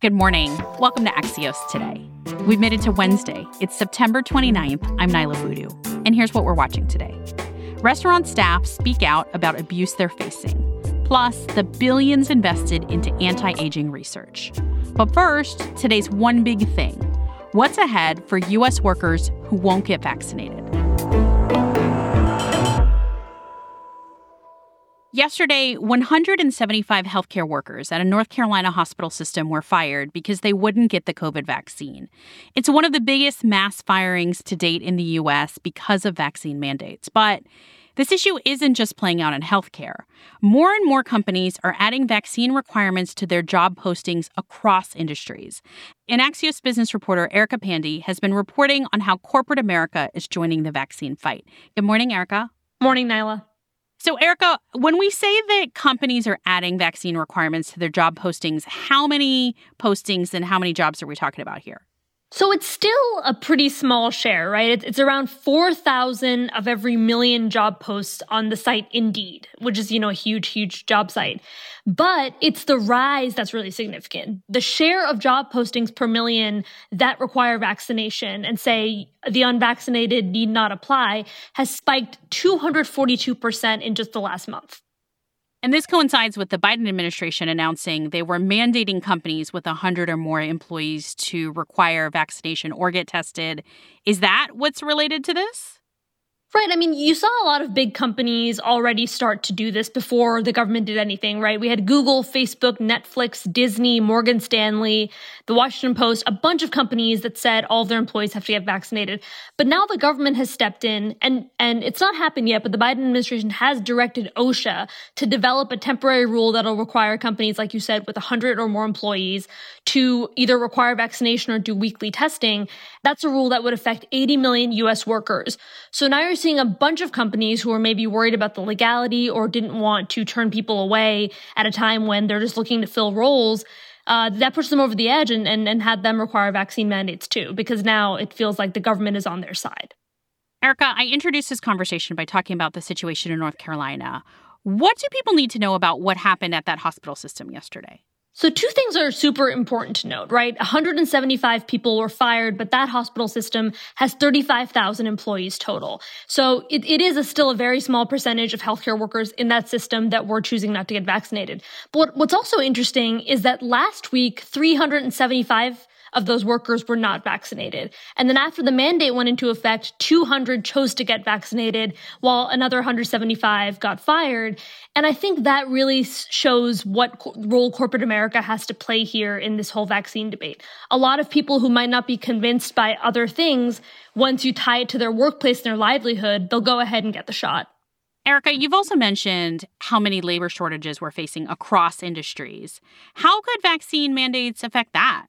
Good morning. Welcome to Axios Today. We've made it to Wednesday. It's September 29th. I'm Niala Boodhoo. And here's what we're watching today Restaurant staff speak out about abuse they're facing, plus the billions invested into anti aging research. But first, today's one big thing what's ahead for U.S. workers who won't get vaccinated? Yesterday, 175 healthcare workers at a North Carolina hospital system were fired because they wouldn't get the COVID vaccine. It's one of the biggest mass firings to date in the U.S. because of vaccine mandates. But this issue isn't just playing out in healthcare. More and more companies are adding vaccine requirements to their job postings across industries. And Axios business reporter Erica Pandey has been reporting on how corporate America is joining the vaccine fight. Good morning, Erica. Morning, Niala. So, Erica, when we say that companies are adding vaccine requirements to their job postings, how many postings and how many jobs are we talking about here? So it's still a pretty small share, right? It's, around 4,000 of every million job posts on the site Indeed, which is, you know, a huge, huge job site. But it's the rise that's really significant. The share of job postings per million that require vaccination and say the unvaccinated need not apply has spiked 242% in just the last month. And this coincides with the Biden administration announcing they were mandating companies with 100 or more employees to require vaccination or get tested. Is that what's related to this? Right. I mean, you saw a lot of big companies already start to do this before the government did anything, right? We had Google, Facebook, Netflix, Disney, Morgan Stanley, the Washington Post, a bunch of companies that said all of their employees have to get vaccinated. But now the government has stepped in and, and it's not happened yet, but the Biden administration has directed OSHA to develop a temporary rule that'll require companies, like you said, with 100 or more employees to either require vaccination or do weekly testing. That's a rule that would affect 80 million US workers. So now you're seeing a bunch of companies who are maybe worried about the legality or didn't want to turn people away at a time when they're just looking to fill roles. Uh, that pushed them over the edge and, and, and had them require vaccine mandates too, because now it feels like the government is on their side. Erica, I introduced this conversation by talking about the situation in North Carolina. What do people need to know about what happened at that hospital system yesterday? So, two things are super important to note, right? 175 people were fired, but that hospital system has 35,000 employees total. So, it, it is a still a very small percentage of healthcare workers in that system that were choosing not to get vaccinated. But what's also interesting is that last week, 375 of those workers were not vaccinated. And then after the mandate went into effect, 200 chose to get vaccinated while another 175 got fired. And I think that really shows what role corporate America has to play here in this whole vaccine debate. A lot of people who might not be convinced by other things, once you tie it to their workplace and their livelihood, they'll go ahead and get the shot. Erica, you've also mentioned how many labor shortages we're facing across industries. How could vaccine mandates affect that?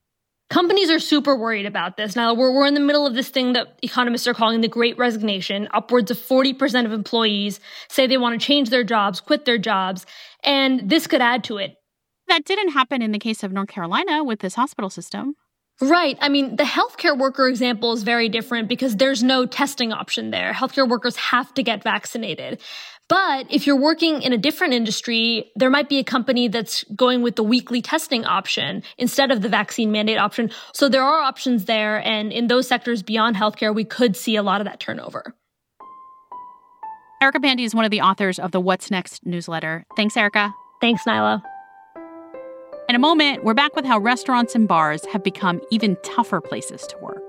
Companies are super worried about this. Now, we're, we're in the middle of this thing that economists are calling the great resignation. Upwards of 40% of employees say they want to change their jobs, quit their jobs, and this could add to it. That didn't happen in the case of North Carolina with this hospital system. Right. I mean, the healthcare worker example is very different because there's no testing option there. Healthcare workers have to get vaccinated. But if you're working in a different industry, there might be a company that's going with the weekly testing option instead of the vaccine mandate option. So there are options there. And in those sectors beyond healthcare, we could see a lot of that turnover. Erica Pandey is one of the authors of the What's Next newsletter. Thanks, Erica. Thanks, Niala. In a moment, we're back with how restaurants and bars have become even tougher places to work.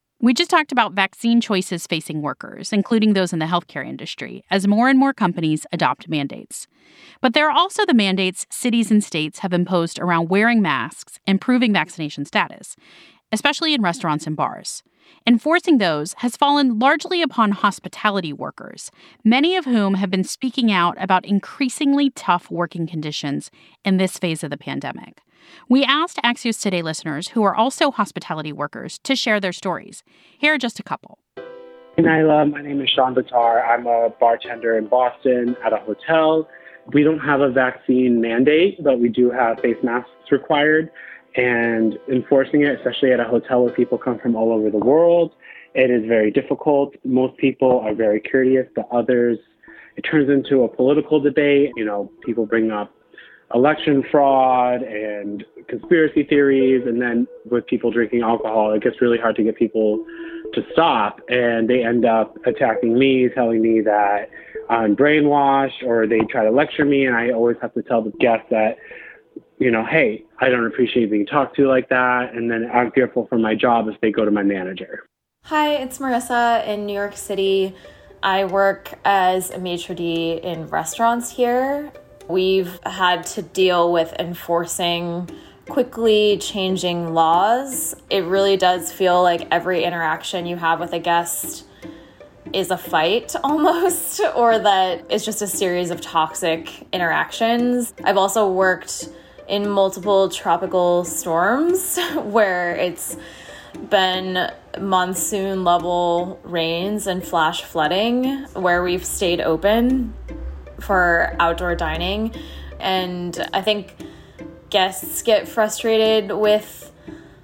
We just talked about vaccine choices facing workers, including those in the healthcare industry, as more and more companies adopt mandates. But there are also the mandates cities and states have imposed around wearing masks and proving vaccination status, especially in restaurants and bars. Enforcing those has fallen largely upon hospitality workers, many of whom have been speaking out about increasingly tough working conditions in this phase of the pandemic. We asked Axios Today listeners who are also hospitality workers to share their stories. Here are just a couple. Hey, Niala. My name is Sean Batar. I'm a bartender in Boston at a hotel. We don't have a vaccine mandate, but we do have face masks required. And enforcing it, especially at a hotel where people come from all over the world, it is very difficult. Most people are very curious, but others, it turns into a political debate. You know, people bring up election fraud and conspiracy theories. And then with people drinking alcohol, it gets really hard to get people to stop. And they end up attacking me, telling me that I'm brainwashed, or they try to lecture me. And I always have to tell the guests that, you know, hey, I don't appreciate being talked to like that. And then I'm fearful for my job if they go to my manager. Hi, it's Marissa in New York City. I work as a maitre d' in restaurants here. We've had to deal with enforcing quickly changing laws. It really does feel like every interaction you have with a guest is a fight almost, or that it's just a series of toxic interactions. I've also worked in multiple tropical storms where it's been monsoon level rains and flash flooding where we've stayed open for outdoor dining. And I think guests get frustrated with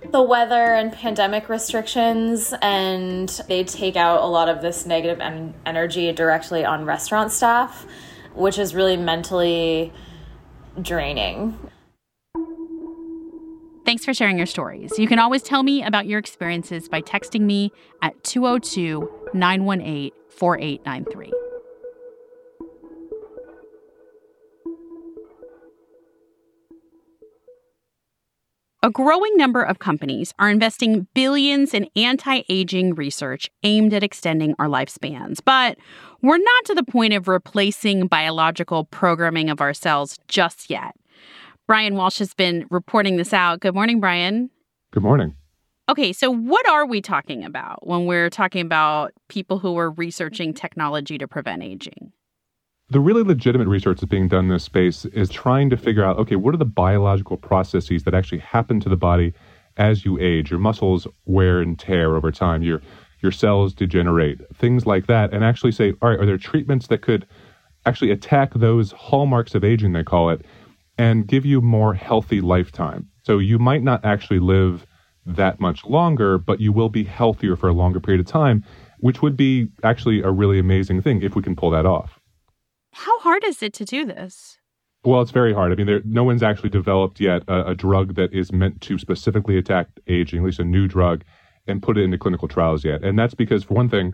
the weather and pandemic restrictions, and they take out a lot of this negative en- energy directly on restaurant staff, which is really mentally draining. Thanks for sharing your stories. You can always tell me about your experiences by texting me at 202 918 4893. A growing number of companies are investing billions in anti aging research aimed at extending our lifespans. But we're not to the point of replacing biological programming of our cells just yet. Bryan Walsh has been reporting this out. Good morning, Bryan. Good morning. Okay, so what are we talking about when we're talking about people who are researching technology to prevent aging? The really legitimate research that's being done in this space is trying to figure out okay, what are the biological processes that actually happen to the body as you age? Your muscles wear and tear over time, your, your cells degenerate, things like that, and actually say, all right, are there treatments that could actually attack those hallmarks of aging, they call it, and give you more healthy lifetime? So you might not actually live that much longer, but you will be healthier for a longer period of time, which would be actually a really amazing thing if we can pull that off. How hard is it to do this? Well, it's very hard. I mean, there, no one's actually developed yet a, a, drug that is meant to specifically attack aging, at least a new drug, and put it into clinical trials yet. And that's because, for one thing,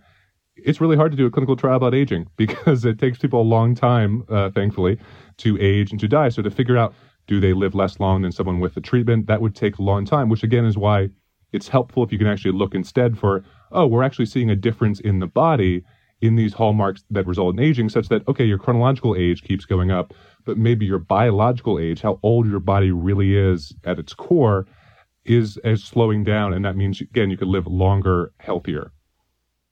it's really hard to do a clinical trial about aging because it takes people a long time, uh, thankfully, to age and to die. So to figure out do they live less long than someone with the treatment, that would take a long time, which again is why it's helpful if you can actually look instead for, oh, we're actually seeing a difference in the body in these hallmarks that result in aging, such that, okay, your chronological age keeps going up, but maybe your biological age, how old your body really is at its core, is is slowing down. And that means, again, you could live longer, healthier.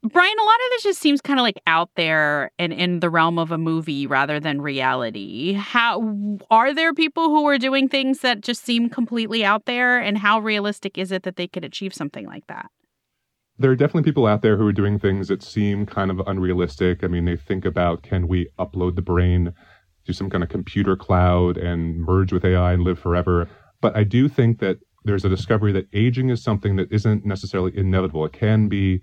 Bryan, a lot of this just seems kind of like out there and in the realm of a movie rather than reality. How are there people who are doing things that just seem completely out there and how realistic is it that they could achieve something like that? there are definitely people out there who are doing things that seem kind of unrealistic. I mean, they think about can we upload the brain to some kind of computer cloud and merge with AI and live forever? But I do think that there's a discovery that aging is something that isn't necessarily inevitable. It can be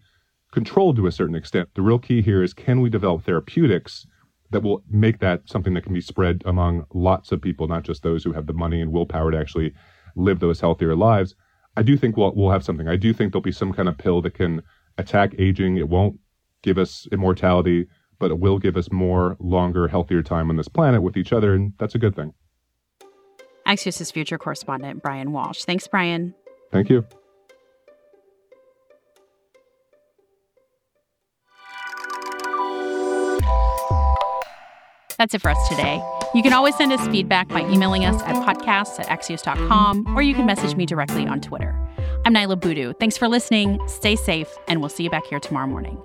controlled to a certain extent. The real key here is can we develop therapeutics that will make that something that can be spread among lots of people, not just those who have the money and willpower to actually live those healthier lives. I do think we'll, we'll have something. I do think there'll be some kind of pill that can attack aging. It won't give us immortality, but it will give us more, longer, healthier time on this planet with each other, and that's a good thing. Axios' future correspondent, Bryan Walsh. Thanks, Bryan. Thank you. That's it for us today. You can always send us feedback by emailing us at podcasts at axios.com, or you can message me directly on Twitter. I'm Niala Boodhoo. Thanks for listening. Stay safe, and we'll see you back here tomorrow morning.